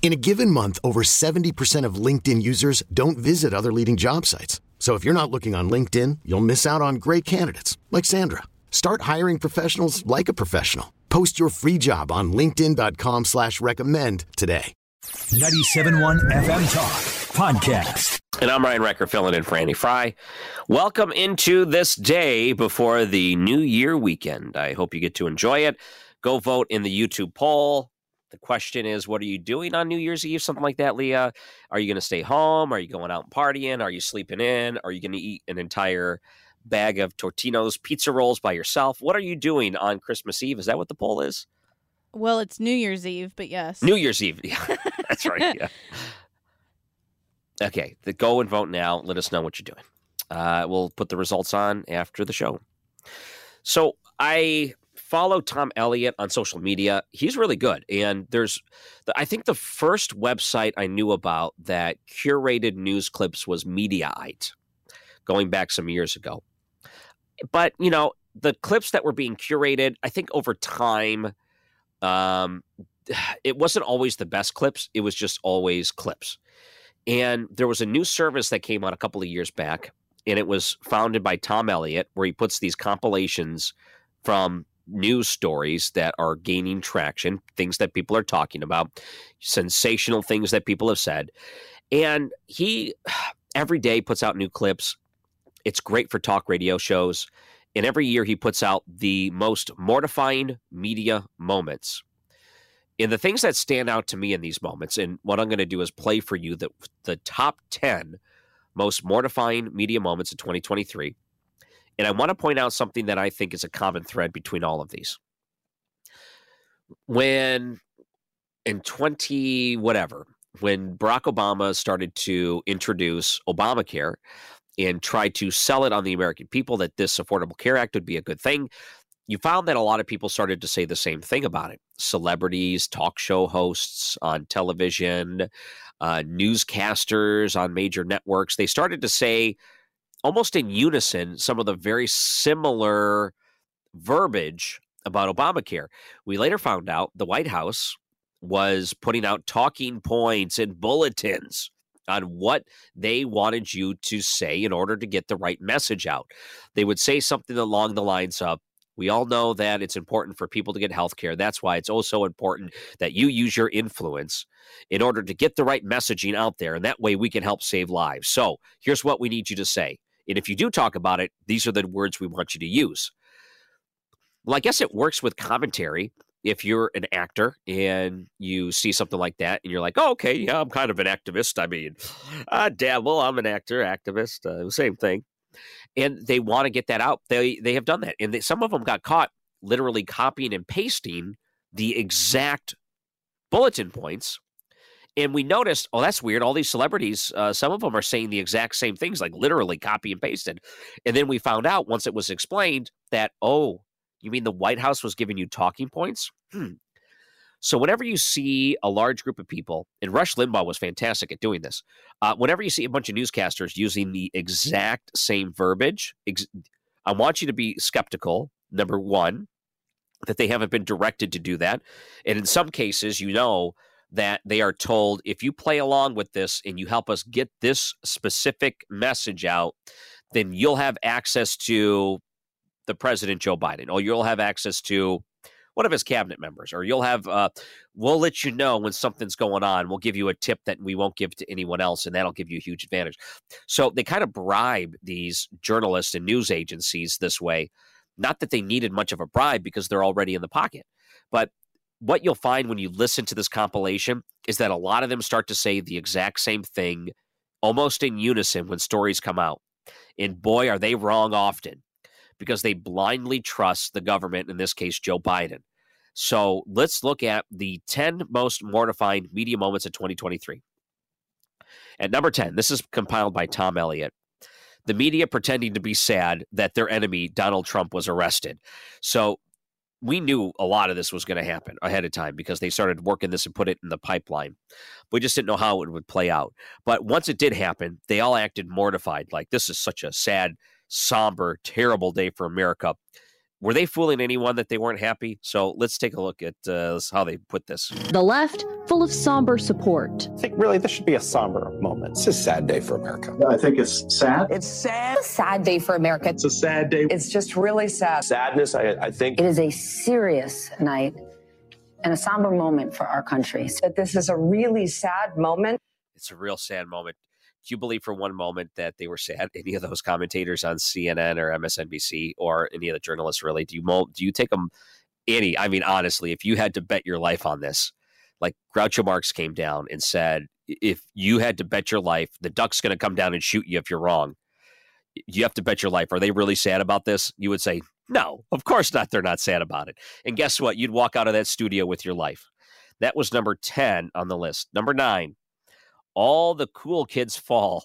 In a given month, over 70% of LinkedIn users don't visit other leading job sites. So if you're not looking on LinkedIn, you'll miss out on great candidates like Sandra. Start hiring professionals like a professional. Post your free job on LinkedIn.com slash recommend today. 97.1 FM Talk Podcast. And I'm Ryan Wrecker filling in for Andy Fry. Welcome into this day before the New Year weekend. I hope you get to enjoy it. Go vote in the YouTube poll. The question is, what are you doing on New Year's Eve? Something like that, Leah. Are you going to stay home? Are you going out and partying? Are you sleeping in? Are you going to eat an entire bag of Totino's pizza rolls by yourself? What are you doing on Christmas Eve? Is that what the poll is? Well, it's New Year's Eve, but yes. New Year's Eve. Yeah, that's right. Yeah. Okay, the go and vote now. Let us know what you're doing. Uh, we'll put the results on after the show. So I follow Tom Elliott on social media. He's really good. And there's, I think the first website I knew about that curated news clips was Mediaite, going back some years ago. But, you know, the clips that were being curated, I think over time, um, it wasn't always the best clips. It was just always clips. And there was a new service that came out a couple of years back, and it was founded by Tom Elliott, where he puts these compilations from news stories that are gaining traction, things that people are talking about, sensational things that people have said. And he every day puts out new clips. It's great for talk radio shows. And every year he puts out the most mortifying media moments. And the things that stand out to me in these moments, and what I'm going to do is play for you the, the top 10 most mortifying media moments of 2023. And I want to point out something that I think is a common thread between all of these. When in 20 whatever, when Barack Obama started to introduce Obamacare and try to sell it on the American people that this Affordable Care Act would be a good thing, you found that a lot of people started to say the same thing about it. Celebrities, talk show hosts on television, uh, newscasters on major networks, they started to say almost in unison some of the very similar verbiage about Obamacare. We later found out the White House was putting out talking points and bulletins on what they wanted you to say in order to get the right message out. They would say something along the lines of, we all know that it's important for people to get health care. That's why it's also important that you use your influence in order to get the right messaging out there. And that way we can help save lives. So here's what we need you to say. And if you do talk about it, these are the words we want you to use. Well, I guess it works with commentary. If you're an actor and you see something like that and you're like, oh, okay, yeah, I'm kind of an activist. I mean, I dabble, I'm an actor, activist, uh, same thing. And they want to get that out. They, they have done that. And they, some of them got caught literally copying and pasting the exact bulletin points and we noticed, oh, that's weird. All these celebrities, uh, some of them are saying the exact same things, like literally copy and pasted. And then we found out once it was explained that, oh, you mean the White House was giving you talking points? Hmm. So whenever you see a large group of people, and Rush Limbaugh was fantastic at doing this, uh, whenever you see a bunch of newscasters using the exact same verbiage, ex- I want you to be skeptical. Number one, that they haven't been directed to do that, and in some cases, you know that they are told if you play along with this and you help us get this specific message out, then you'll have access to the president Joe Biden, or you'll have access to one of his cabinet members, or you'll have uh, we'll let you know when something's going on. We'll give you a tip that we won't give to anyone else, and that'll give you a huge advantage. So they kind of bribe these journalists and news agencies this way. Not that they needed much of a bribe because they're already in the pocket, But what you'll find when you listen to this compilation is that a lot of them start to say the exact same thing almost in unison when stories come out. And boy, are they wrong often because they blindly trust the government, in this case, Joe Biden. So let's look at the 10 most mortifying media moments of 2023. At number 10, this is compiled by Tom Elliott. The media pretending to be sad that their enemy, Donald Trump, was arrested. So we knew a lot of this was going to happen ahead of time because they started working this and put it in the pipeline. We just didn't know how it would play out. But once it did happen, they all acted mortified. Like, this is such a sad, somber, terrible day for America were they fooling anyone that they weren't happy? So let's take a look at uh, how they put this. The left, full of somber support. I think really this should be a somber moment. It's a sad day for America. I think it's sad. It's sad. It's a sad day for America. It's a sad day. It's just really sad. Sadness, I, I think. It is a serious night and a somber moment for our country. That this is a really sad moment. It's a real sad moment do you believe for one moment that they were sad? Any of those commentators on CNN or MSNBC or any of the journalists really? Do you do you take them any? I mean, honestly, if you had to bet your life on this, like Groucho Marx came down and said, if you had to bet your life, the duck's going to come down and shoot you if you're wrong. You have to bet your life. Are they really sad about this? You would say, no, of course not. They're not sad about it. And guess what? You'd walk out of that studio with your life. That was number 10 on the list. Number nine, all the cool kids fall.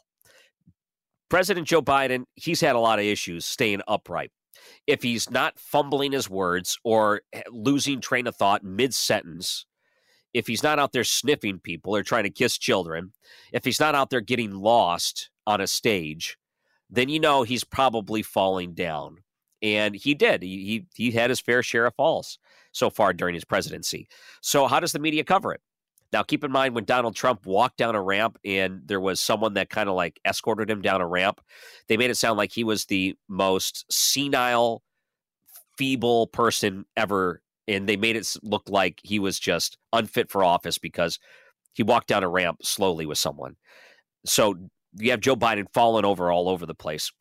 President Joe Biden, he's had a lot of issues staying upright. If he's not fumbling his words or losing train of thought mid sentence, if he's not out there sniffing people or trying to kiss children, if he's not out there getting lost on a stage, then you know he's probably falling down. And he did. He, he, he had his fair share of falls so far during his presidency. So, how does the media cover it? Now, keep in mind when Donald Trump walked down a ramp and there was someone that kind of like escorted him down a ramp, they made it sound like he was the most senile, feeble person ever. And they made it look like he was just unfit for office because he walked down a ramp slowly with someone. So you have Joe Biden falling over all over the place.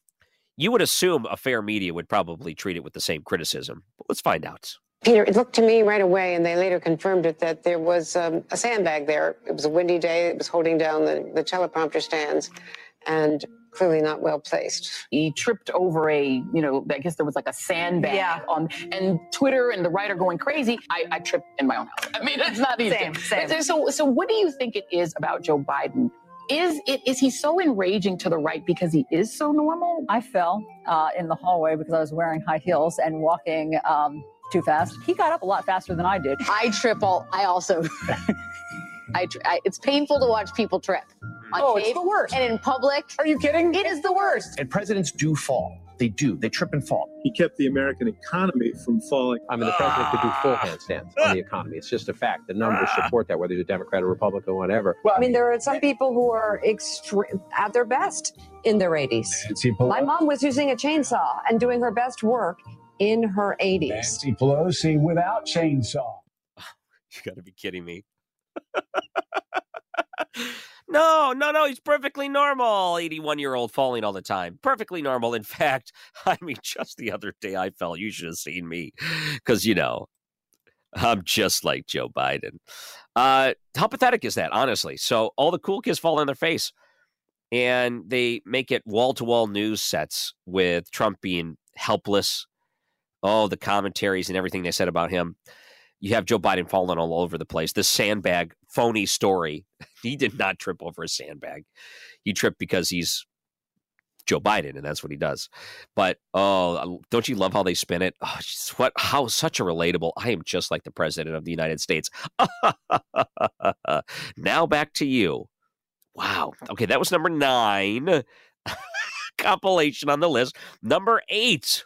You would assume a fair media would probably treat it with the same criticism. But let's find out. Peter, it looked to me right away, and they later confirmed it, that there was um, a sandbag there. It was a windy day. It was holding down the, the teleprompter stands, and clearly not well placed. He tripped over a, you know, I guess there was like a sandbag yeah. on, and Twitter and the writer going crazy. I, I tripped in my own house. I mean, it's not easy. Same, same. So, so what do you think it is about Joe Biden is it is he so enraging to the right because he is so normal? I fell uh, in the hallway because I was wearing high heels and walking um, too fast. He got up a lot faster than I did. I trip all. I also. I, I, it's painful to watch people trip. oh, it's the worst. And in public. Are you kidding? It is the worst. And presidents do fall. They do. They trip and fall. He kept the American economy from falling. I mean, the president could do full ah. handstands on the economy. It's just a fact. The numbers ah. support that, whether he's a Democrat or Republican, whatever. Well, I mean, there are some people who are extreme at their best in their 80s. My mom was using a chainsaw and doing her best work in her 80s. Nancy Pelosi without chainsaw. You got to be kidding me. no, no, no. He's perfectly normal. 81 year old falling all the time. Perfectly normal. In fact, I mean, just the other day I fell. You should have seen me because, you know, I'm just like Joe Biden. Uh, how pathetic is that, honestly? So all the cool kids fall on their face and they make it wall to wall news sets with Trump being helpless oh, the commentaries and everything they said about him. You have Joe Biden falling all over the place. The sandbag phony story. He did not trip over a sandbag. He tripped because he's Joe Biden, and that's what he does. But oh, don't you love how they spin it? Oh, what? How such a relatable. I am just like the president of the United States. now back to you. Wow. Okay, that was number nine compilation on the list. Number eight.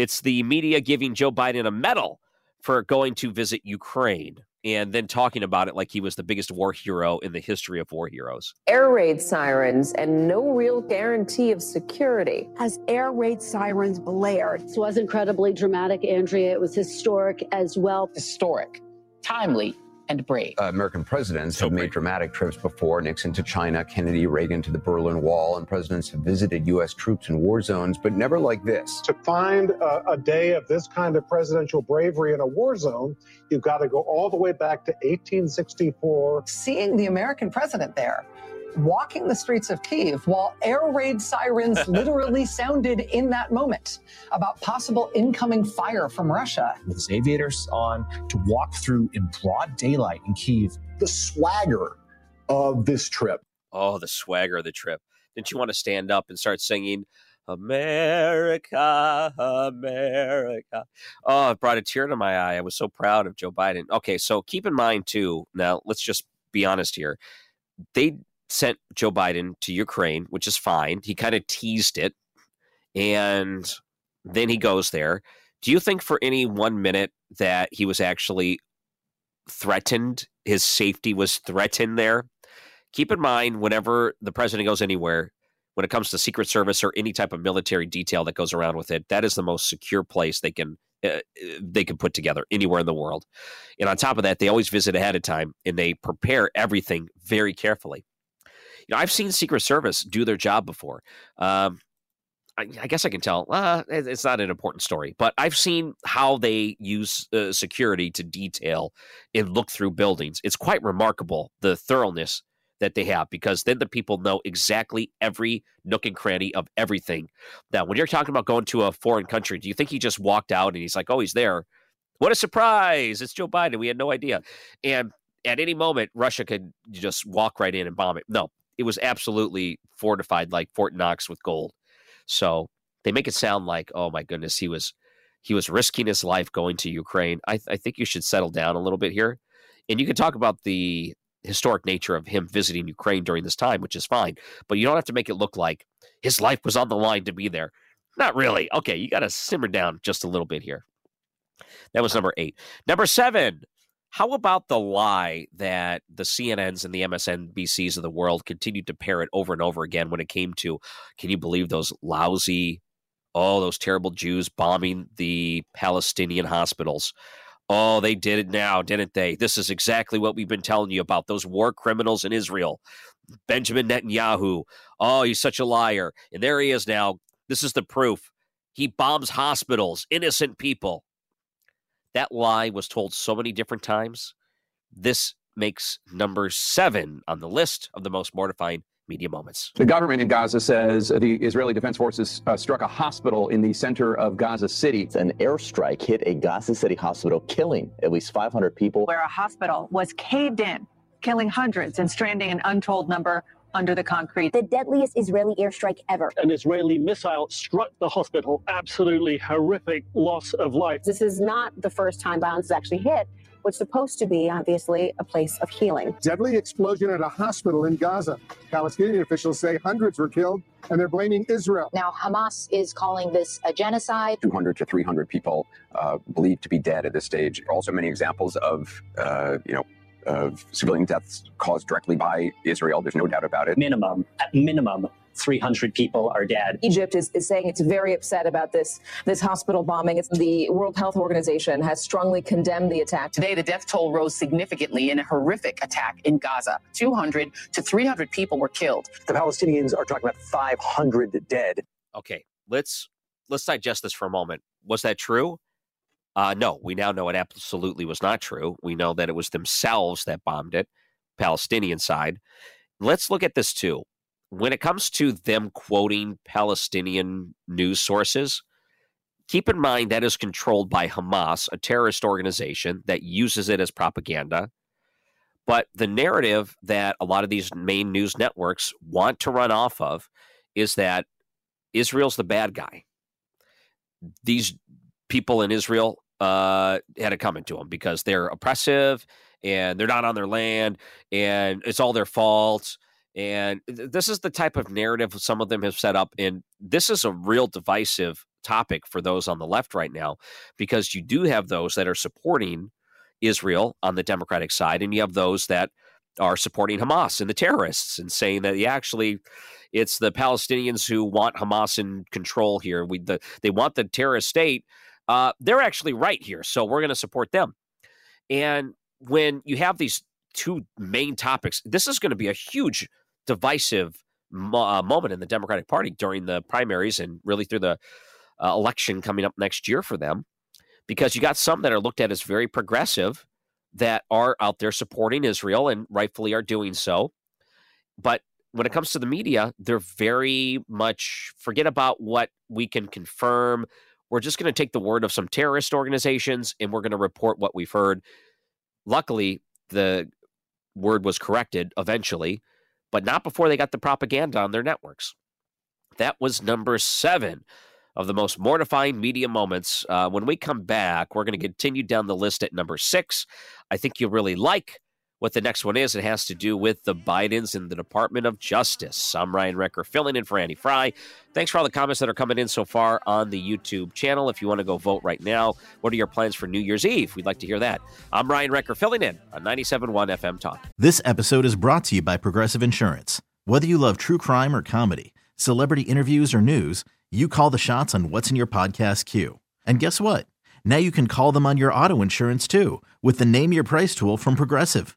It's the media giving Joe Biden a medal for going to visit Ukraine and then talking about it like he was the biggest war hero in the history of war heroes. Air raid sirens and no real guarantee of security. As air raid sirens blared. This was incredibly dramatic, Andrea. It was historic as well. Historic, timely, and brave. Uh, American presidents have made dramatic trips before Nixon to China, Kennedy, Reagan to the Berlin Wall, and presidents have visited U.S. troops in war zones, but never like this. To find a, a day of this kind of presidential bravery in a war zone, you've got to go all the way back to 1864. Seeing the American president there walking the streets of Kiev while air raid sirens literally sounded in that moment about possible incoming fire from Russia. With his aviators on to walk through in broad daylight in Kiev. The swagger of this trip. Oh, the swagger of the trip. Didn't you want to stand up and start singing? America, America. Oh, it brought a tear to my eye. I was so proud of Joe Biden. Okay, so keep in mind, too, now let's just be honest here. They sent Joe Biden to Ukraine, which is fine. He kind of teased it. And then he goes there. Do you think for any one minute that he was actually threatened? His safety was threatened there? Keep in mind, whenever the president goes anywhere, when it comes to Secret Service or any type of military detail that goes around with it, that is the most secure place they can uh, they can put together anywhere in the world. And on top of that, they always visit ahead of time and they prepare everything very carefully. You know, I've seen Secret Service do their job before. Um, I, I, guess I can tell. Uh, it's not an important story, but I've seen how they use uh, security to detail and look through buildings. It's quite remarkable the thoroughness that they have because then the people know exactly every nook and cranny of everything. Now, when you're talking about going to a foreign country, do you think he just walked out and he's like, oh, he's there? What a surprise! It's Joe Biden. We had no idea. And at any moment, Russia could just walk right in and bomb it. No, it was absolutely fortified like Fort Knox with gold. So they make it sound like, oh my goodness, he was he was risking his life going to Ukraine. I, I think you should settle down a little bit here, and you can talk about the historic nature of him visiting Ukraine during this time, which is fine. But you don't have to make it look like his life was on the line to be there. Not really. Okay, you got to simmer down just a little bit here. That was number eight. Number seven. How about the lie that the CNNs and the MSNBCs of the world continued to parrot over and over again when it came to, can you believe those lousy, oh, those terrible Jews bombing the Palestinian hospitals? Oh, they did it now, didn't they? This is exactly what we've been telling you about those war criminals in Israel. Benjamin Netanyahu. Oh, he's such a liar. And there he is now. This is the proof. He bombs hospitals, innocent people. That lie was told so many different times. This makes number seven on the list of the most mortifying media moments. The government in Gaza says the Israeli Defense Forces uh, struck a hospital in the center of Gaza City. An airstrike hit a Gaza City hospital, killing at least 500 people. Where a hospital was caved in, killing hundreds and stranding an untold number under the concrete. The deadliest Israeli airstrike ever. An Israeli missile struck the hospital. Absolutely horrific loss of life. This is not the first time violence has actually hit what's supposed to be, obviously, a place of healing. Deadly explosion at a hospital in Gaza. Palestinian officials say hundreds were killed, and they're blaming Israel. Now, Hamas is calling this a genocide. 200 to 300 people uh, believed to be dead at this stage. Also, many examples of, uh, you know, of civilian deaths caused directly by Israel. There's no doubt about it. Minimum, at minimum, 300 people are dead. Egypt is, is saying it's very upset about this this hospital bombing. It's, the World Health Organization has strongly condemned the attack. Today, the death toll rose significantly in a horrific attack in Gaza. 200 to 300 people were killed. The Palestinians are talking about 500 dead. Okay, let's let's digest this for a moment. Was that true? Uh, no, we now know it absolutely was not true. We know that it was themselves that bombed it, Palestinian side. Let's look at this too when it comes to them quoting Palestinian news sources, keep in mind that is controlled by Hamas, a terrorist organization that uses it as propaganda. But the narrative that a lot of these main news networks want to run off of is that Israel's the bad guy. These people in Israel uh, had it coming to them because they're oppressive and they're not on their land and it's all their fault and this is the type of narrative some of them have set up. And this is a real divisive topic for those on the left right now, because you do have those that are supporting Israel on the Democratic side, and you have those that are supporting Hamas and the terrorists and saying that yeah, actually it's the Palestinians who want Hamas in control here. We the, they want the terrorist state. Uh, they're actually right here, so we're going to support them. And when you have these two main topics, this is going to be a huge divisive mo- uh, moment in the Democratic Party during the primaries and really through the uh, election coming up next year for them, because you got some that are looked at as very progressive that are out there supporting Israel and rightfully are doing so. But when it comes to the media, they're very much forget about what we can confirm. We're just going to take the word of some terrorist organizations and we're going to report what we've heard. Luckily, the word was corrected eventually, but not before they got the propaganda on their networks. That was number seven of the most mortifying media moments. Uh, when we come back, we're going to continue down the list at number six. I think you'll really like what the next one is. It has to do with the Bidens in the Department of Justice. I'm Ryan Wrecker, filling in for Andy Fry. Thanks for all the comments that are coming in so far on the YouTube channel. If you want to go vote right now, what are your plans for New Year's Eve? We'd like to hear that. I'm Ryan Wrecker, filling in on 97.1 FM Talk. This episode is brought to you by Progressive Insurance. Whether you love true crime or comedy, celebrity interviews or news, you call the shots on what's in your podcast queue. And guess what? Now you can call them on your auto insurance too with the Name Your Price tool from Progressive.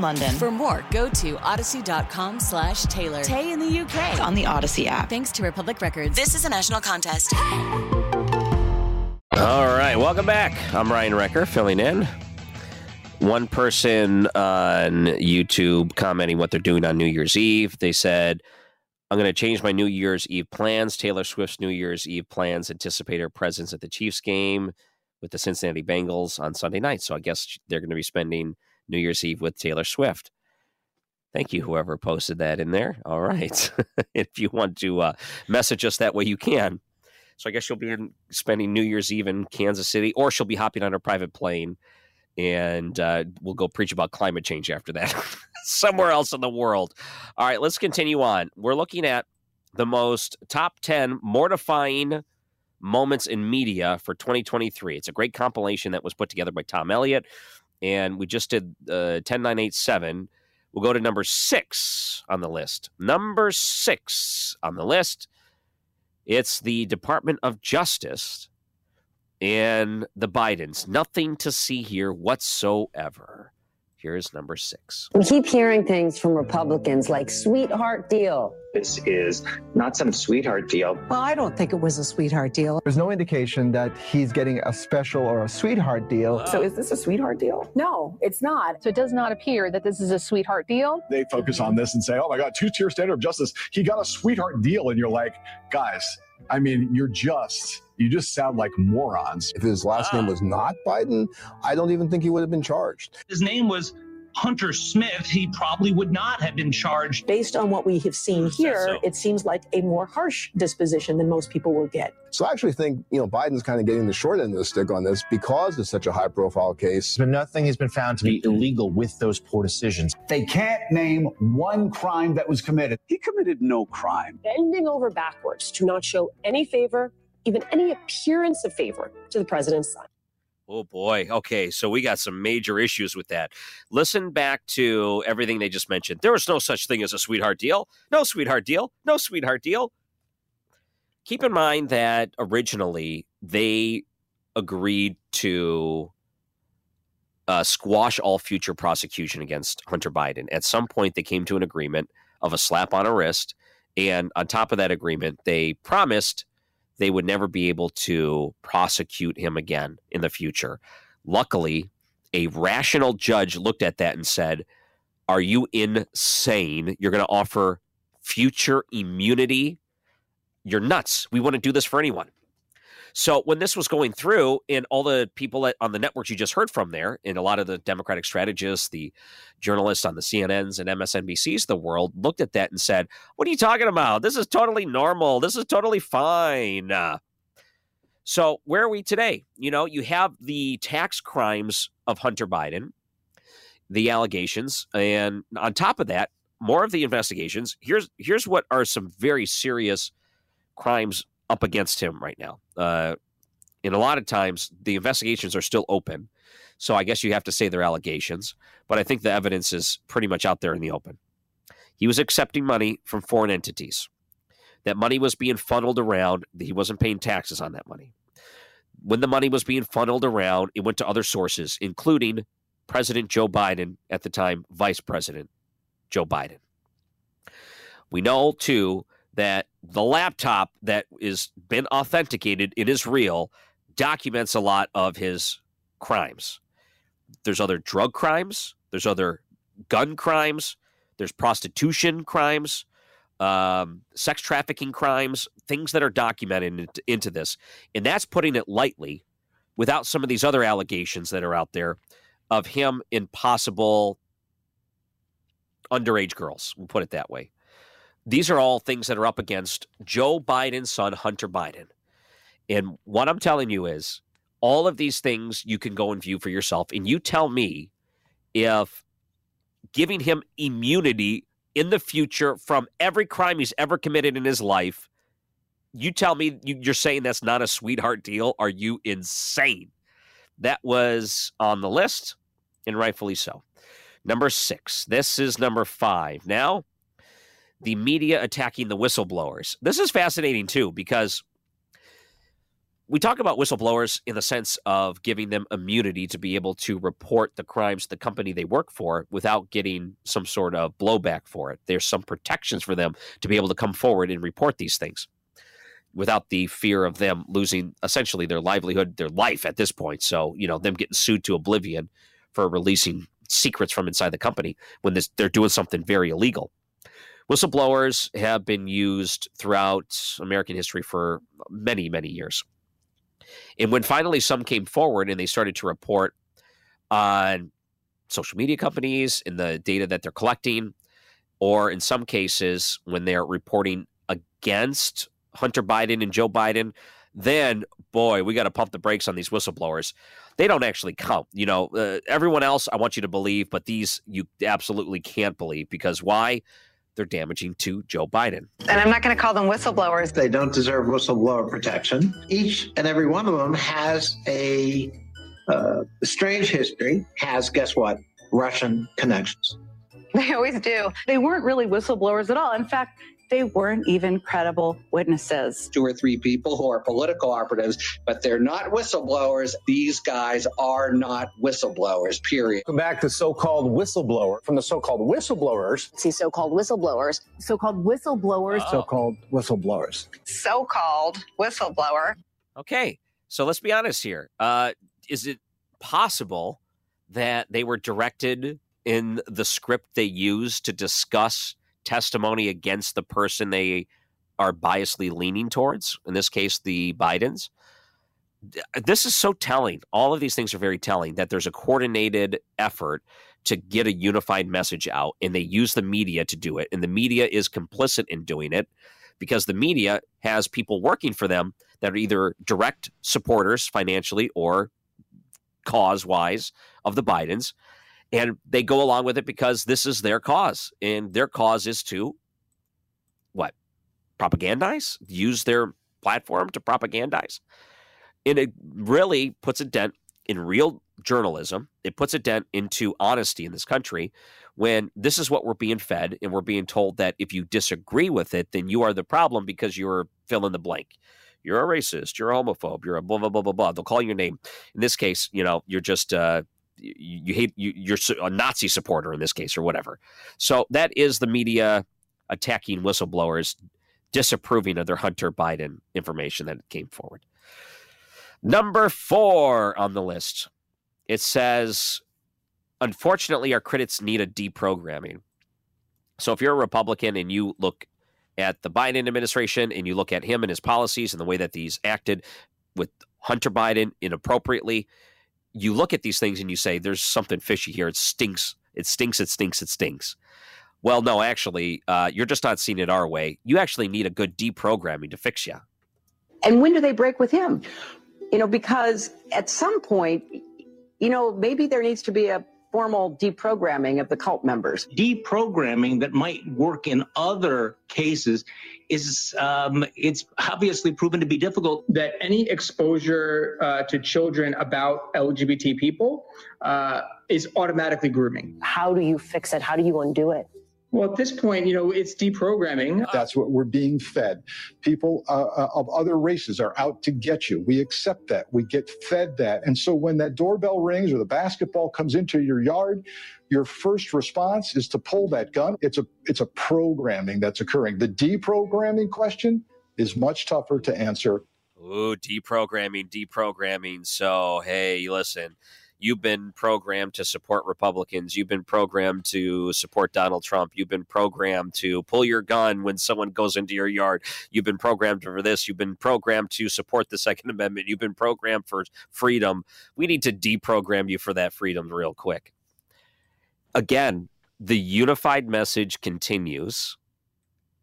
London. For more, go to odyssey.com slash Taylor. Tay in the UK. It's on the Odyssey app. Thanks to Republic Records. This is a national contest. All right, welcome back. I'm Ryan Wrecker filling in. One person on YouTube commenting what they're doing on New Year's Eve. They said, I'm going to change my New Year's Eve plans. Taylor Swift's New Year's Eve plans anticipate her presence at the Chiefs game with the Cincinnati Bengals on Sunday night. So I guess they're going to be spending New Year's Eve with Taylor Swift. Thank you, whoever posted that in there. All right. if you want to uh, message us that way, you can. So I guess she'll be in, spending New Year's Eve in Kansas City, or she'll be hopping on her private plane, and uh, we'll go preach about climate change after that somewhere else in the world. All right, let's continue on. We're looking at the most top 10 mortifying moments in media for 2023. It's a great compilation that was put together by Tom Elliott, and we just did uh, 10987. We'll go to number six on the list. Number six on the list it's the Department of Justice and the Bidens. Nothing to see here whatsoever. Here's number six. We keep hearing things from Republicans like sweetheart deal. This is not some sweetheart deal. Well, I don't think it was a sweetheart deal. There's no indication that he's getting a special or a sweetheart deal. So is this a sweetheart deal? No, it's not. So it does not appear that this is a sweetheart deal. They focus on this and say, oh my God, two tier standard of justice. He got a sweetheart deal. And you're like, guys, I mean, you're just, you just sound like morons. If his last name ah. was not Biden, I don't even think he would have been charged. His name was Hunter Smith, he probably would not have been charged. Based on what we have seen here, so. it seems like a more harsh disposition than most people will get. So I actually think, you know, Biden's kind of getting the short end of the stick on this because it's such a high profile case. But nothing has been found to be illegal with those poor decisions. They can't name one crime that was committed. He committed no crime. Bending over backwards to not show any favor, even any appearance of favor to the president's son. Oh boy. Okay, so we got some major issues with that. Listen back to everything they just mentioned. There was no such thing as a sweetheart deal. No sweetheart deal. No sweetheart deal. Keep in mind that originally they agreed to uh, squash all future prosecution against Hunter Biden. At some point, they came to an agreement of a slap on a wrist. And on top of that agreement, they promised they would never be able to prosecute him again in the future. Luckily, a rational judge looked at that and said, Are you insane? You're going to offer future immunity? You're nuts. We wouldn't do this for anyone. So when this was going through, and all the people on the networks you just heard from there, and a lot of the Democratic strategists, the journalists on the CNNs and MSNBCs the world looked at that and said, "What are you talking about? This is totally normal. This is totally fine." Uh, so where are we today? You know, you have the tax crimes of Hunter Biden, the allegations, and on top of that, more of the investigations. Here's here's what are some very serious crimes up against him right now. Uh, and a lot of times the investigations are still open. So I guess you have to say they're allegations, but I think the evidence is pretty much out there in the open. He was accepting money from foreign entities. That money was being funneled around. He wasn't paying taxes on that money. When the money was being funneled around, it went to other sources, including President Joe Biden, at the time, Vice President Joe Biden. We know, too, that the laptop that is been authenticated, it is real, documents a lot of his crimes. There's other drug crimes, there's other gun crimes, there's prostitution crimes, um, sex trafficking crimes, things that are documented into, into this. And that's putting it lightly without some of these other allegations that are out there of him in possible underage girls. We'll put it that way. These are all things that are up against Joe Biden's son, Hunter Biden. And what I'm telling you is all of these things you can go and view for yourself. And you tell me if giving him immunity in the future from every crime he's ever committed in his life, you tell me you're saying that's not a sweetheart deal. Are you insane? That was on the list, and rightfully so. Number six. This is number five. Now, the media attacking the whistleblowers. This is fascinating too because we talk about whistleblowers in the sense of giving them immunity to be able to report the crimes the company they work for without getting some sort of blowback for it. There's some protections for them to be able to come forward and report these things without the fear of them losing essentially their livelihood, their life at this point. So, you know, them getting sued to oblivion for releasing secrets from inside the company when this, they're doing something very illegal. Whistleblowers have been used throughout American history for many, many years. And when finally some came forward and they started to report on social media companies and the data that they're collecting, or in some cases, when they're reporting against Hunter Biden and Joe Biden, then boy, we got to pump the brakes on these whistleblowers. They don't actually count. You know, uh, everyone else I want you to believe, but these you absolutely can't believe because why? They're damaging to Joe Biden. And I'm not going to call them whistleblowers. They don't deserve whistleblower protection. Each and every one of them has a uh, strange history, has, guess what, Russian connections. They always do. They weren't really whistleblowers at all. In fact, they weren't even credible witnesses. Two or three people who are political operatives, but they're not whistleblowers. These guys are not whistleblowers, period. Come back to so-called whistleblower. From the so-called whistleblowers. See so-called whistleblowers. So-called whistleblowers. Oh. So-called whistleblowers. So-called whistleblower. Okay, so let's be honest here. Uh, is it possible that they were directed in the script they used to discuss testimony against the person they are biasly leaning towards, in this case, the Bidens. This is so telling. All of these things are very telling that there's a coordinated effort to get a unified message out, and they use the media to do it. And the media is complicit in doing it because the media has people working for them that are either direct supporters financially or cause wise of the Bidens and they go along with it because this is their cause and their cause is to what propagandize? Use their platform to propagandize. And it really puts a dent in real journalism. It puts a dent into honesty in this country when this is what we're being fed and we're being told that if you disagree with it then you are the problem because you're fill in the blank. You're a racist. You're a homophobe. You're a blah blah blah blah blah. They'll call your name. In this case you know you're just uh, you, you hate you, you're a Nazi supporter in this case or whatever. So that is the media attacking whistleblowers disapproving of their Hunter Biden information that came forward. Number four on the list, it says, unfortunately, our critics need a deprogramming. So if you're a Republican and you look at the Biden administration and you look at him and his policies and the way that he's acted with Hunter Biden inappropriately, you look at these things and you say, there's something fishy here. It stinks. It stinks. It stinks. It stinks. Well, no, actually, uh, you're just not seeing it our way. You actually need a good deprogramming to fix you. And when do they break with him? You know, because at some point, you know, maybe there needs to be a formal deprogramming of the cult members. Deprogramming that might work in other cases is um, it's obviously proven to be difficult. That any exposure uh, to children about LGBT people uh, is automatically grooming. How do you fix it? How do you undo it? Well, at this point, you know, it's deprogramming. That's what we're being fed. People uh, uh, of other races are out to get you. We accept that. We get fed that. And so when that doorbell rings or the basketball comes into your yard, your first response is to pull that gun. It's a it's a programming that's occurring. The deprogramming question is much tougher to answer. Ooh, deprogramming, deprogramming. So, hey, listen You've been programmed to support Republicans. You've been programmed to support Donald Trump. You've been programmed to pull your gun when someone goes into your yard. You've been programmed for this. You've been programmed to support the Second Amendment. You've been programmed for freedom. We need to deprogram you for that freedom real quick. Again, the unified message continues,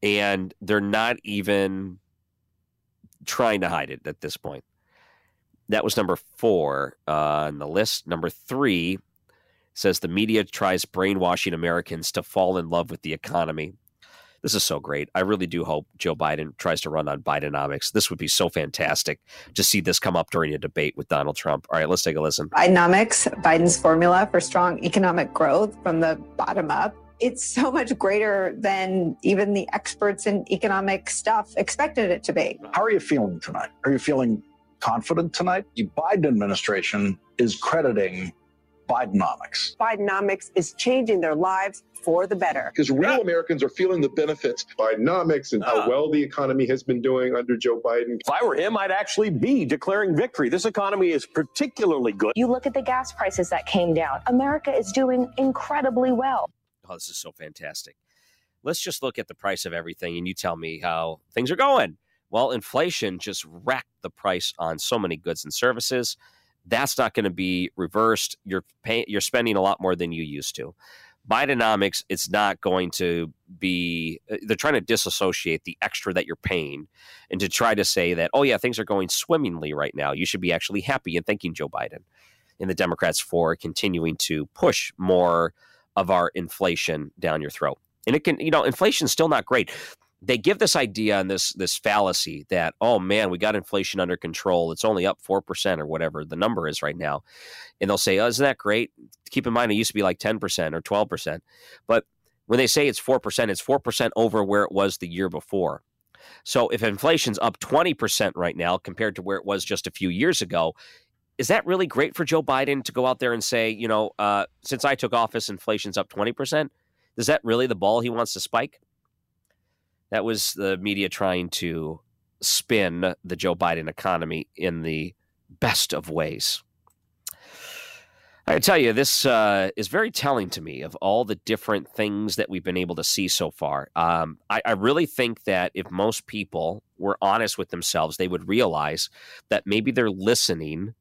and they're not even trying to hide it at this point. That was number four uh, on the list. Number three says the media tries brainwashing Americans to fall in love with the economy. This is so great. I really do hope Joe Biden tries to run on Bidenomics. This would be so fantastic to see this come up during a debate with Donald Trump. All right, let's take a listen. Bidenomics, Biden's formula for strong economic growth from the bottom up. It's so much greater than even the experts in economic stuff expected it to be. How are you feeling tonight? Are you feeling confident tonight. The Biden administration is crediting Bidenomics. Bidenomics is changing their lives for the better. Because real uh, Americans are feeling the benefits of Bidenomics and how uh. well the economy has been doing under Joe Biden. If I were him, I'd actually be declaring victory. This economy is particularly good. You look at the gas prices that came down. America is doing incredibly well. Oh, this is so fantastic. Let's just look at the price of everything and you tell me how things are going. Well, inflation just wrecked the price on so many goods and services. That's not going to be reversed. You're paying, you're spending a lot more than you used to. Bidenomics, it's not going to be. Uh, they're trying to disassociate the extra that you're paying, and to try to say that, oh yeah, things are going swimmingly right now. You should be actually happy and thanking Joe Biden and the Democrats for continuing to push more of our inflation down your throat. And it can, you know, inflation's still not great they give this idea and this this fallacy that oh man we got inflation under control. It's only up 4% or whatever the number is right now. And they'll say oh isn't that great? Keep in mind it used to be like 10% or 12% but when they say it's 4% it's 4% over where it was the year before. So if inflation's up 20% right now compared to where it was just a few years ago is that really great for joe biden to go out there and say you know uh, since i took office inflation's up 20% is that really the ball he wants to spike that was the media trying to spin the Joe Biden economy in the best of ways. I tell you, this uh, is very telling to me of all the different things that we've been able to see so far. Um, I, I, really think that if most people were honest with themselves, they would realize that maybe they're listening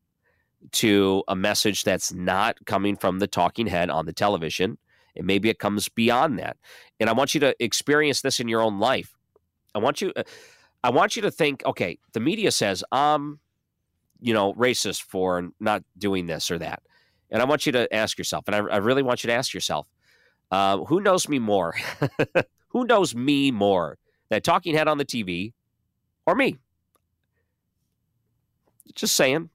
to a message that's not coming from the talking head on the television and maybe it comes beyond that. And I want you to experience this in your own life. I want you, uh, I want you to think, okay, the media says I'm, you know, racist for not doing this or that, and I want you to ask yourself, and I, I really want you to ask yourself, uh, who knows me more? who knows me more? That talking head on the TV, or me? Just saying.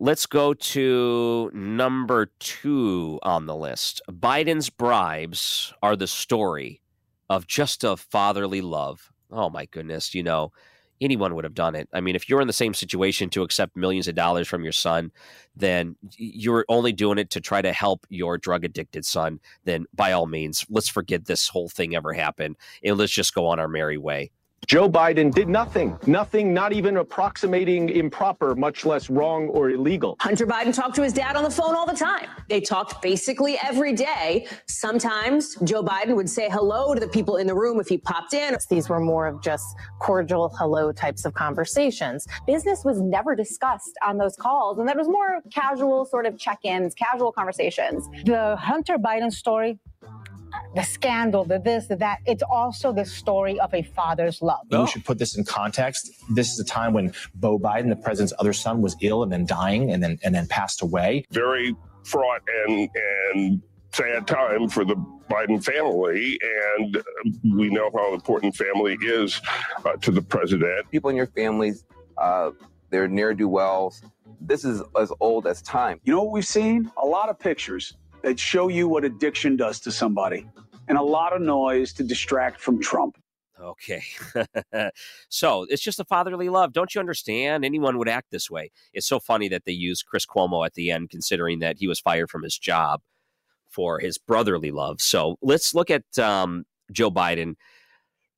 Let's go to number two on the list. Biden's bribes are the story of just a fatherly love. Oh my goodness, you know, anyone would have done it. I mean, if you're in the same situation to accept millions of dollars from your son, then you're only doing it to try to help your drug addicted son. Then by all means, let's forget this whole thing ever happened and let's just go on our merry way. Joe Biden did nothing, nothing, not even approximating improper, much less wrong or illegal. Hunter Biden talked to his dad on the phone all the time. They talked basically every day. Sometimes Joe Biden would say hello to the people in the room if he popped in. These were more of just cordial hello types of conversations. Business was never discussed on those calls, and that was more casual sort of check ins, casual conversations. The Hunter Biden story the scandal, the this, the that. It's also the story of a father's love. We should put this in context. This is a time when Beau Biden, the president's other son, was ill and then dying and then and then passed away. Very fraught and and sad time for the Biden family, and we know how important family is uh, to the president. People in your families, uh, they're near do wells. This is as old as time. You know what we've seen? A lot of pictures that show you what addiction does to somebody, and a lot of noise to distract from Trump. Okay. so it's just a fatherly love. Don't you understand? Anyone would act this way. It's so funny that they use Chris Cuomo at the end, considering that he was fired from his job for his brotherly love. So let's look at um, Joe Biden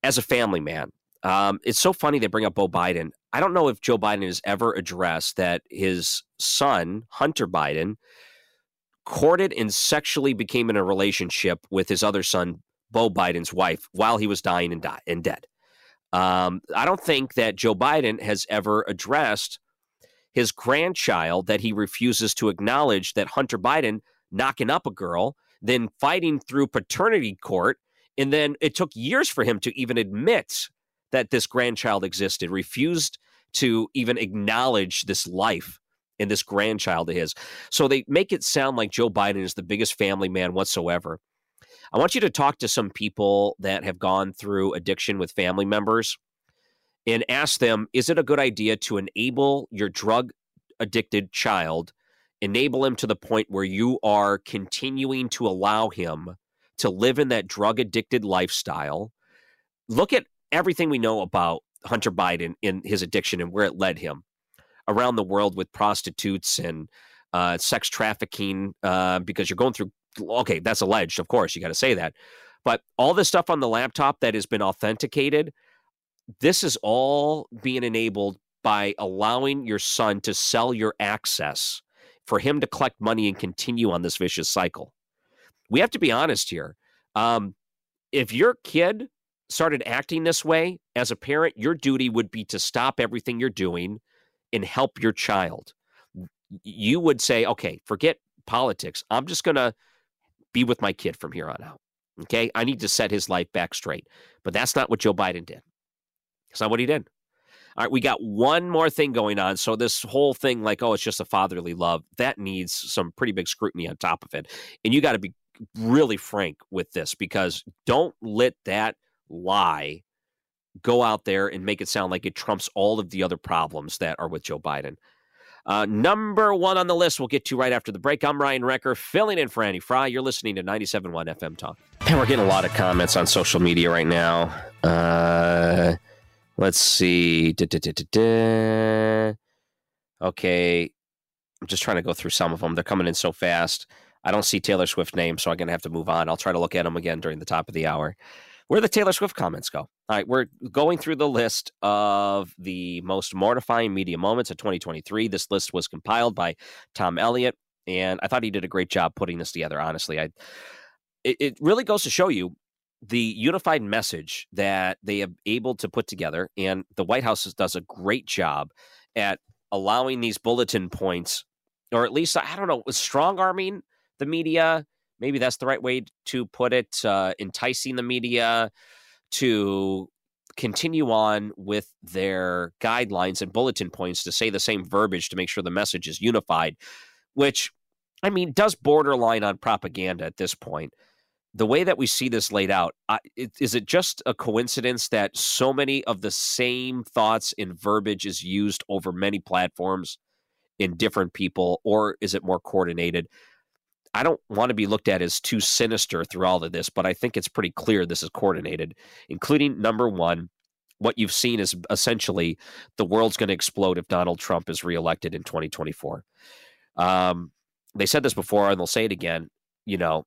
as a family man. Um, it's so funny they bring up Beau Biden. I don't know if Joe Biden has ever addressed that his son, Hunter Biden, courted and sexually became in a relationship with his other son, Beau Biden's wife, while he was dying and, die- and dead. Um, I don't think that Joe Biden has ever addressed his grandchild that he refuses to acknowledge that Hunter Biden knocking up a girl, then fighting through paternity court. And then it took years for him to even admit that this grandchild existed, refused to even acknowledge this life and this grandchild of his. So they make it sound like Joe Biden is the biggest family man whatsoever. I want you to talk to some people that have gone through addiction with family members and ask them is it a good idea to enable your drug addicted child, enable him to the point where you are continuing to allow him to live in that drug addicted lifestyle? Look at everything we know about Hunter Biden in his addiction and where it led him around the world with prostitutes and uh, sex trafficking uh, because you're going through. Okay, that's alleged, of course. You got to say that, but all this stuff on the laptop that has been authenticated, this is all being enabled by allowing your son to sell your access for him to collect money and continue on this vicious cycle. We have to be honest here. Um, if your kid started acting this way as a parent, your duty would be to stop everything you're doing and help your child. You would say, okay, forget politics. I'm just going to be with my kid from here on out. Okay. I need to set his life back straight. But that's not what Joe Biden did. It's not what he did. All right, we got one more thing going on. So this whole thing, like, oh, it's just a fatherly love, that needs some pretty big scrutiny on top of it. And you got to be really frank with this because don't let that lie go out there and make it sound like it trumps all of the other problems that are with Joe Biden. Uh, number one on the list, we'll get to right after the break. I'm Ryan Wrecker, filling in for Andy Fry. You're listening to 97.1 FM Talk. And we're getting a lot of comments on social media right now. Uh, let's see. Da, da, da, okay. I'm just trying to go through some of them. They're coming in so fast. I don't see Taylor Swift name, so I'm going to have to move on. I'll try to look at them again during the top of the hour. Where the Taylor Swift comments go? All right, we're going through the list of the most mortifying media moments of 2023. This list was compiled by Tom Elliott, and I thought he did a great job putting this together. Honestly, I it, it really goes to show you the unified message that they have able to put together, and the White House does a great job at allowing these bulletin points, or at least I don't know, strong arming the media maybe that's the right way to put it, uh, enticing the media to continue on with their guidelines and bulletin points to say the same verbiage to make sure the message is unified, which, I mean, does borderline on propaganda at this point. The way that we see this laid out, uh, it, is it just a coincidence that so many of the same thoughts and verbiage is used over many platforms in different people, or is it more coordinated? I don't want to be looked at as too sinister through all of this, but I think it's pretty clear this is coordinated, including number one, what you've seen is essentially the world's going to explode if Donald Trump is reelected in 2024. Um, they said this before and they'll say it again. You know,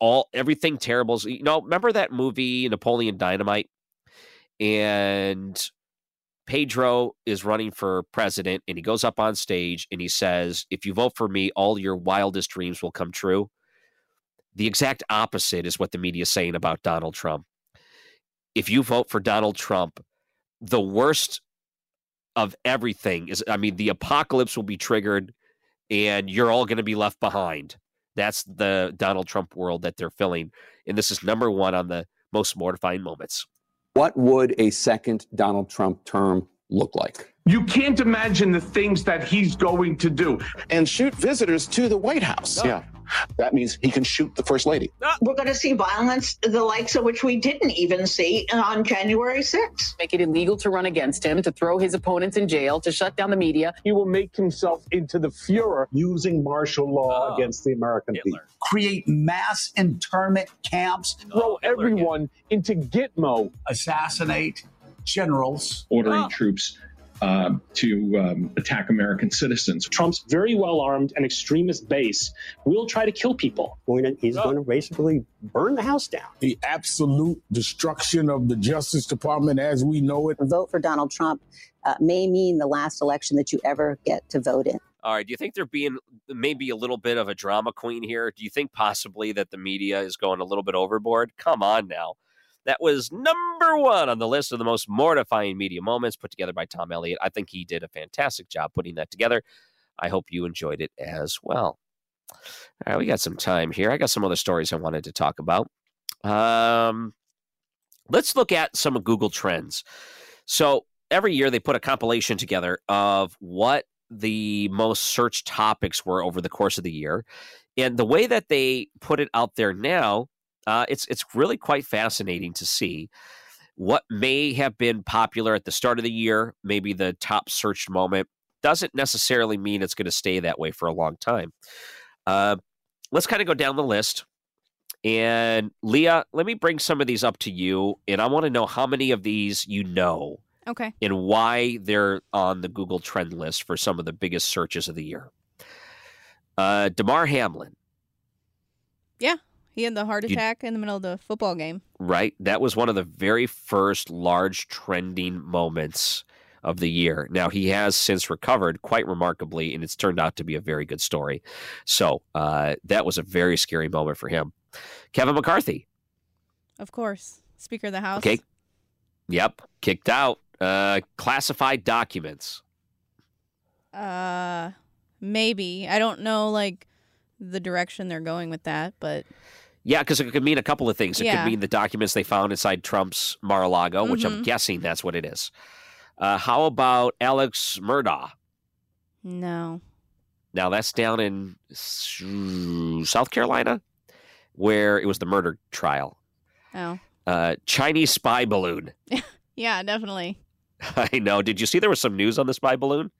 all everything terrible. is- You know, remember that movie Napoleon Dynamite, and Pedro is running for president, and he goes up on stage and he says, "If you vote for me, all your wildest dreams will come true." The exact opposite is what the media is saying about Donald Trump. If you vote for Donald Trump, the worst of everything is I mean, the apocalypse will be triggered and you're all going to be left behind. That's the Donald Trump world that they're filling. And this is number one on the most mortifying moments. What would a second Donald Trump term look like? You can't imagine the things that he's going to do. and shoot visitors to the White House. Yeah. That means he can shoot the first lady. Uh, We're going to see violence, the likes of which we didn't even see on January 6th. Make it illegal to run against him, to throw his opponents in jail, to shut down the media. He will make himself into the Fuhrer. Using martial law oh. against the American people. create mass internment camps, oh, Throw everyone into Gitmo. assassinate generals. ordering troops uh, to um, attack American citizens. Trump's very well armed and extremist base will try to kill people. He's going to basically burn the house down. The absolute destruction of the Justice Department as we know it. Vote for Donald Trump uh, may mean the last election that you ever get to vote in. All right. Do you think they're being maybe a little bit of a drama queen here? Do you think possibly that the media is going a little bit overboard? Come on now. That was number one on the list of the most mortifying media moments put together by Tom Elliott. I think he did a fantastic job putting that together. I hope you enjoyed it as well. All right, we got some time here. I got some other stories I wanted to talk about. Um, let's look at some of Google Trends. So every year they put a compilation together of what the most searched topics were over the course of the year. And the way that they put it out there now, uh, it's it's really quite fascinating to see what may have been popular at the start of the year, maybe the top searched moment, doesn't necessarily mean it's going to stay that way for a long time. Uh, let's kind of go down the list. And Leah, let me bring some of these up to you. And I want to know how many of these you know Okay. and why they're on the Google trend list for some of the biggest searches of the year. Uh, Damar Hamlin, Yeah. He had the heart You- attack in the middle of the football game. right? That was one of the very first large trending moments of the year. Now, he has since recovered quite remarkably, and it's turned out to be a very good story. So, uh, that was a very scary moment for him. Kevin McCarthy, Of course. Speaker of the House. okay. Yep, kicked out. Uh, classified documents. Uh maybe. I don't know like the direction they're going with that, but Yeah, because it could mean a couple of things. It Yeah. could mean the documents they found inside Trump's Mar-a-Lago, which I'm Mhm. guessing that's what it is. Uh, how about Alex Murdaugh? no. Now that's down in South Carolina, where it was the murder trial. Oh. Uh, Chinese spy balloon. Yeah, definitely. I know. Did you see there was some news on the spy balloon?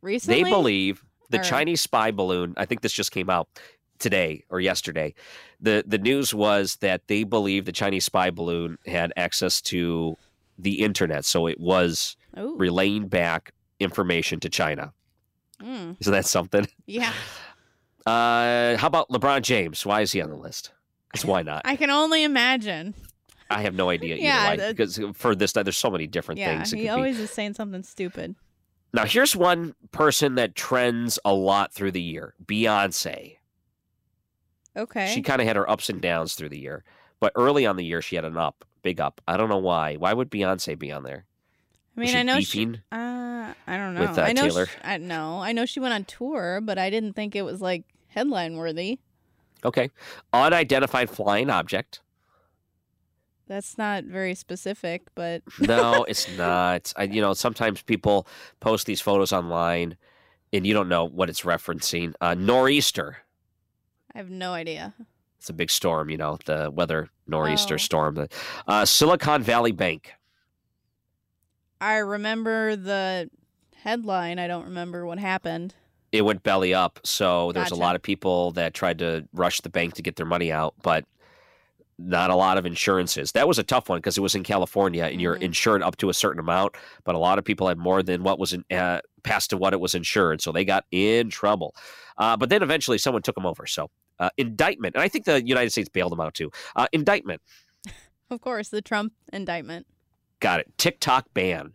Recently? They believe the Or- Chinese spy balloon. I think this just came out today or yesterday. the The news was that they believe the Chinese spy balloon had access to the internet, so it was Ooh. relaying back information to China. Mm. Isn't that something? Yeah. Uh, how about LeBron James? Why is he on the list? Because why not? I can only imagine. I have no idea. Either Yeah, why, because for this, there's so many different Yeah, things. he could be. always is saying something stupid. Now, here's one person that trends a lot through the year Beyonce. Okay. She kind of had her ups and downs through the year, but early on the year, she had an up, big up. I don't know why. Why would Beyonce be on there? I mean, I know she. Uh, I don't know. with, uh, I know. Taylor? She, I know. I know she went on tour, but I didn't think it was like headline worthy. Okay. Unidentified flying object. That's not very specific, but No, it's not. I, you know, sometimes people post these photos online and you don't know what it's referencing. Uh, nor'easter. I have no idea. It's a big storm, you know, the weather nor'easter Oh. storm. Uh, Silicon Valley Bank. I remember the headline. I don't remember what happened. It went belly up. So there's a lot of people that tried to rush the bank to get their money out, but not a lot of insurances. That was a tough one because it was in California and you're insured up to a certain amount, but a lot of people had more than what was in, uh, past to what it was insured, so they got in trouble. Uh, but then eventually someone took them over. So uh, indictment, and I think the United States bailed them out too. Uh, indictment, Of course, the Trump indictment. got it. TikTok ban.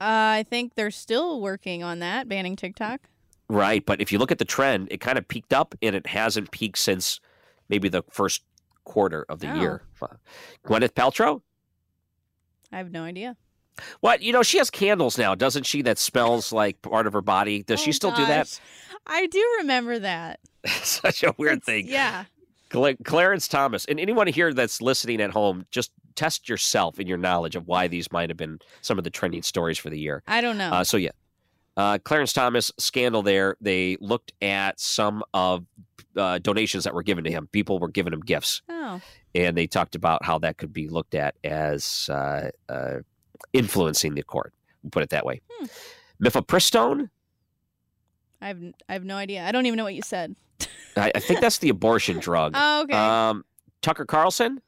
Uh, I think they're still working on that, banning TikTok. Right, but if you look at the trend, it kind of peaked up and it hasn't peaked since maybe the first quarter of the Oh. year. Gwyneth Paltrow? I have no idea. What? You know, she has candles now, doesn't she? That smells like part of her body. Does she Oh, still do that? I do remember that. Such a weird thing. Yeah. Cla- Clarence Thomas, and anyone here that's listening at home, just test yourself in your knowledge of why these might have been some of the trending stories for the year. I don't know. Uh, so yeah, uh, Clarence Thomas scandal. There, they looked at some of uh, donations that were given to him. People were giving him gifts, oh. and they talked about how that could be looked at as uh, uh, influencing the court. We'll put it that way. Hmm. Mifepristone. I have I have no idea. I don't even know what you said. I, I think that's the abortion drug. Oh, okay. Um, Tucker Carlson.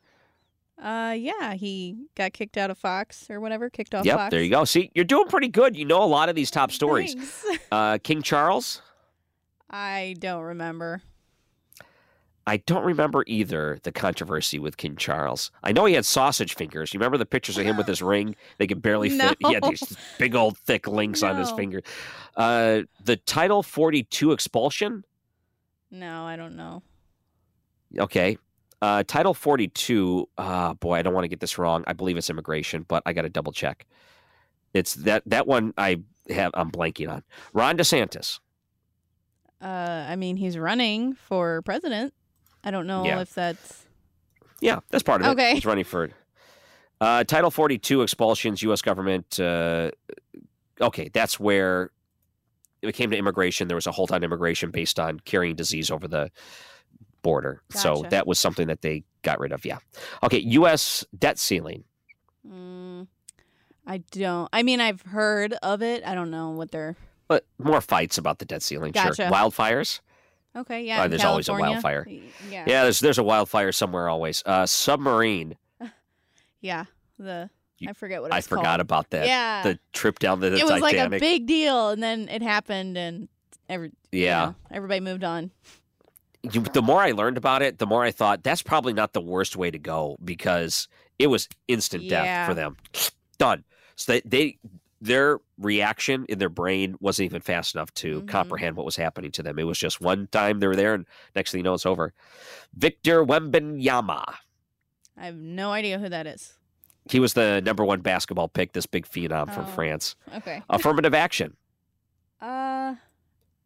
Uh, yeah, he got kicked out of Fox or whatever, kicked off Yep, Fox. there you go. See, you're doing pretty good. You know a lot of these top stories. Uh, King Charles. I don't remember. I don't remember either the controversy with King Charles. I know he had sausage fingers. You remember the pictures of him with his ring? They could barely fit. He had these big old thick links on his finger. Uh, the Title 42 expulsion. No, I don't know. Okay. Uh, Title 42. Uh, boy, I don't want to get this wrong. I believe it's immigration, but I got to double check. It's that that one I have. I'm blanking on. Ron DeSantis. Uh, I mean, he's running for president. I don't know Yeah. if that's Yeah, that's part of it. Okay. He's running for. Uh, Title 42 expulsions, U.S. government. Uh, okay, that's where it came to immigration. There was a hold on immigration based on carrying disease over the border. So that was something that they got rid of. Yeah. Okay, U.S. debt ceiling. Mm, I don't. I mean, I've heard of it. I don't know what they're. But more fights about the debt ceiling. Sure. Wildfires. Okay, yeah. Uh, there's always a wildfire. Yeah. Yeah, there's there's a wildfire somewhere always. Uh, submarine. Yeah. The I forget what I forgot called. about that. Yeah. The trip down the it was like a big deal, and then it happened, and every you Yeah. know, everybody moved on. You, the more I learned about it, the more I thought that's probably not the worst way to go because it was instant death for them. Done. So they, they their reaction in their brain wasn't even fast enough to Mm-hmm. comprehend what was happening to them. It was just one time they were there, and next thing you know, it's over. Victor Wembanyama. I have no idea who that is. He was the number one basketball pick. This big phenom from Oh. France. Okay. Affirmative action. Uh,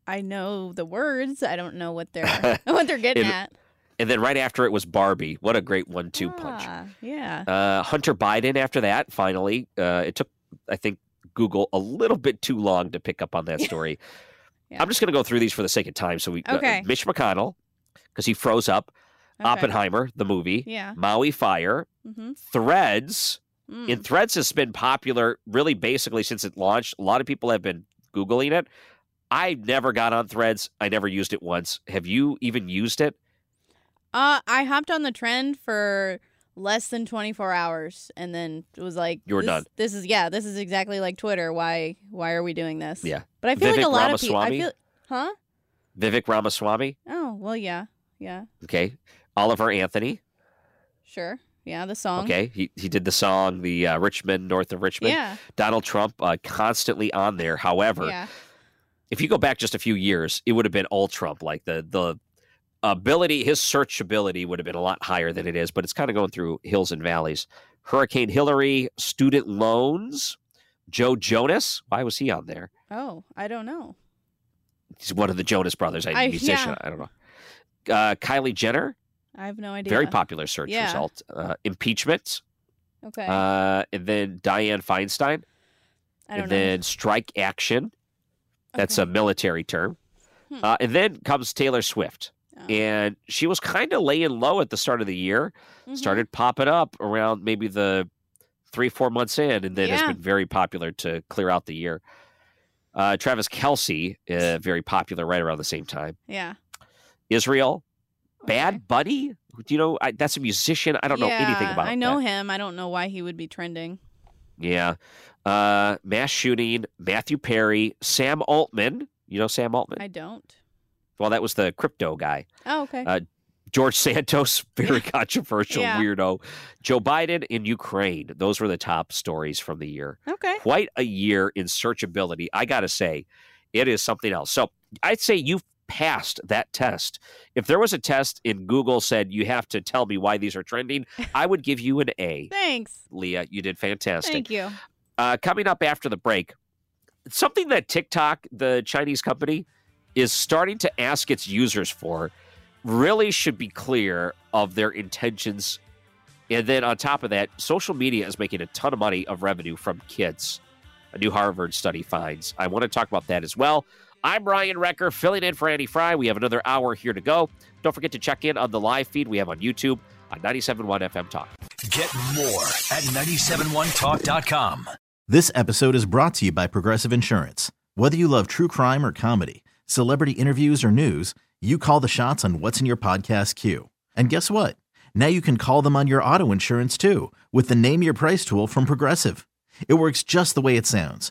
I know the words. I don't know what they're what they're getting And- at. And then right after it was Barbie. What a great one-two punch. Ah, yeah. Uh, Hunter Biden after that, finally. Uh, it took, I think, Google a little bit too long to pick up on that story. I'm just going to go through these for the sake of time. So we uh, Okay. Mitch McConnell, because he froze up. Okay. Oppenheimer, the movie. Yeah. Maui Fire. Mm-hmm. Threads. Mm. And Threads has been popular really basically since it launched. A lot of people have been Googling it. I never got on Threads. I never used it once. Have you even used it? Uh, I hopped on the trend for less than 24 hours, and then it was like, you're this, done. This is yeah, this is exactly like Twitter. Why why are we doing this? Yeah. But I feel like a lot of people. I feel, huh? Vivek Ramaswamy. Oh well, yeah, yeah, Okay. Oliver Anthony. sure, yeah. The song. Okay, he he did the song, the uh, Richmond, north of Richmond. Yeah. Donald Trump uh, constantly on there. However, Yeah. If you go back just a few years, it would have been all Trump. Like the the ability, his searchability would have been a lot higher than it is. But it's kind of going through hills and valleys. Hurricane Hilary, student loans, Joe Jonas. Why was he on there? Oh, I don't know. He's one of the Jonas brothers. I, I- musician. yeah. I don't know. Uh, Kylie Jenner, I have no idea. very popular search Yeah. result. Uh, impeachment. Okay. Uh, and then Dianne Feinstein. I don't and know. then strike action. That's a military term. Hmm. Uh, and then comes Taylor Swift. Oh. And she was kind of laying low at the start of the year, Mhm. started popping up around maybe the three, four months in, and then has been very popular to clear out the year. Uh, Travis Kelce, uh, very popular right around the same time. Yeah. Israel, Bad Bunny? Do you know I, that's a musician? I don't know anything Yeah, about. I know that. him. I don't know why he would be trending. Yeah, uh, mass shooting. Matthew Perry, Sam Altman. You know Sam Altman? I don't. well, that was the crypto guy. Oh, okay. Uh, George Santos, very controversial Yeah. weirdo. Joe Biden in Ukraine. Those were the top stories from the year. Okay. Quite a year in searchability. I got to say, it is something else. So I'd say you've passed that test. If there was a test in Google said you have to tell me why these are trending, I would give you an A. Thanks. Leah, you did fantastic. Thank you. Uh, coming up after the break, something that TikTok, the Chinese company, is starting to ask its users for really should be clear of their intentions. And then on top of that, social media is making a ton of money of revenue from kids. A new Harvard study finds. I want to talk about that as well. I'm Ryan Wrecker, filling in for Andy Fry. We have another hour here to go. Don't forget to check in on the live feed we have on YouTube on 97.1 FM Talk. Get more at 971talk.com. This episode is brought to you by Progressive Insurance. Whether you love true crime or comedy, celebrity interviews or news, you call the shots on what's in your podcast queue. And guess what? Now you can call them on your auto insurance too with the Name Your Price tool from Progressive. It works just the way it sounds.